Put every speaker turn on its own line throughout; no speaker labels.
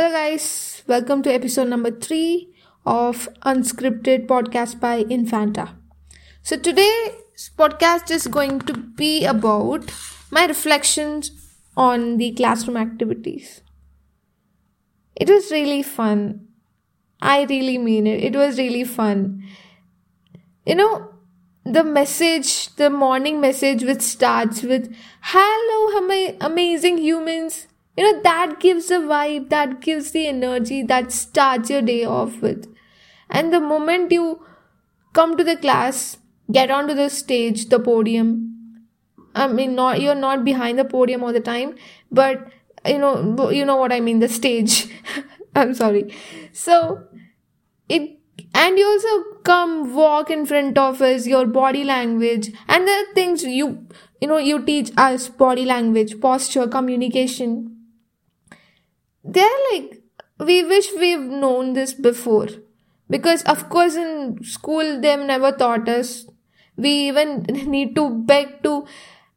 Hello, guys. Welcome to episode number three of Unscripted Podcast by Infanta. So, today's podcast is going to be about my reflections on the classroom activities. It was really fun. I really mean it. It was really fun. You know, the message, the morning message, which starts with Hello, amazing humans you know that gives the vibe that gives the energy that starts your day off with. And the moment you come to the class get onto the stage the podium i mean not you're not behind the podium all the time but you know you know what i mean the stage. I'm sorry. So it and you also come walk in front of us your body language and the things you you know you teach us body language posture communication they're like we wish we've known this before. Because of course in school they've never taught us. We even need to beg to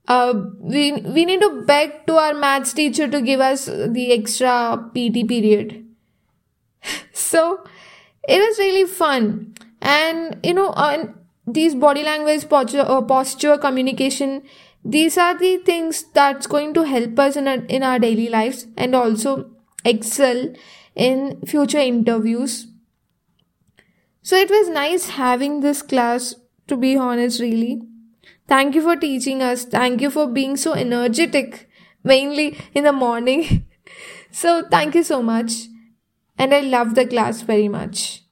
uh, we we need to beg to our maths teacher to give us the extra pt period. So it was really fun. And you know on these body language posture, uh, posture communication these are the things that's going to help us in our, in our daily lives and also excel in future interviews. So it was nice having this class, to be honest, really. Thank you for teaching us. Thank you for being so energetic, mainly in the morning. so thank you so much. And I love the class very much.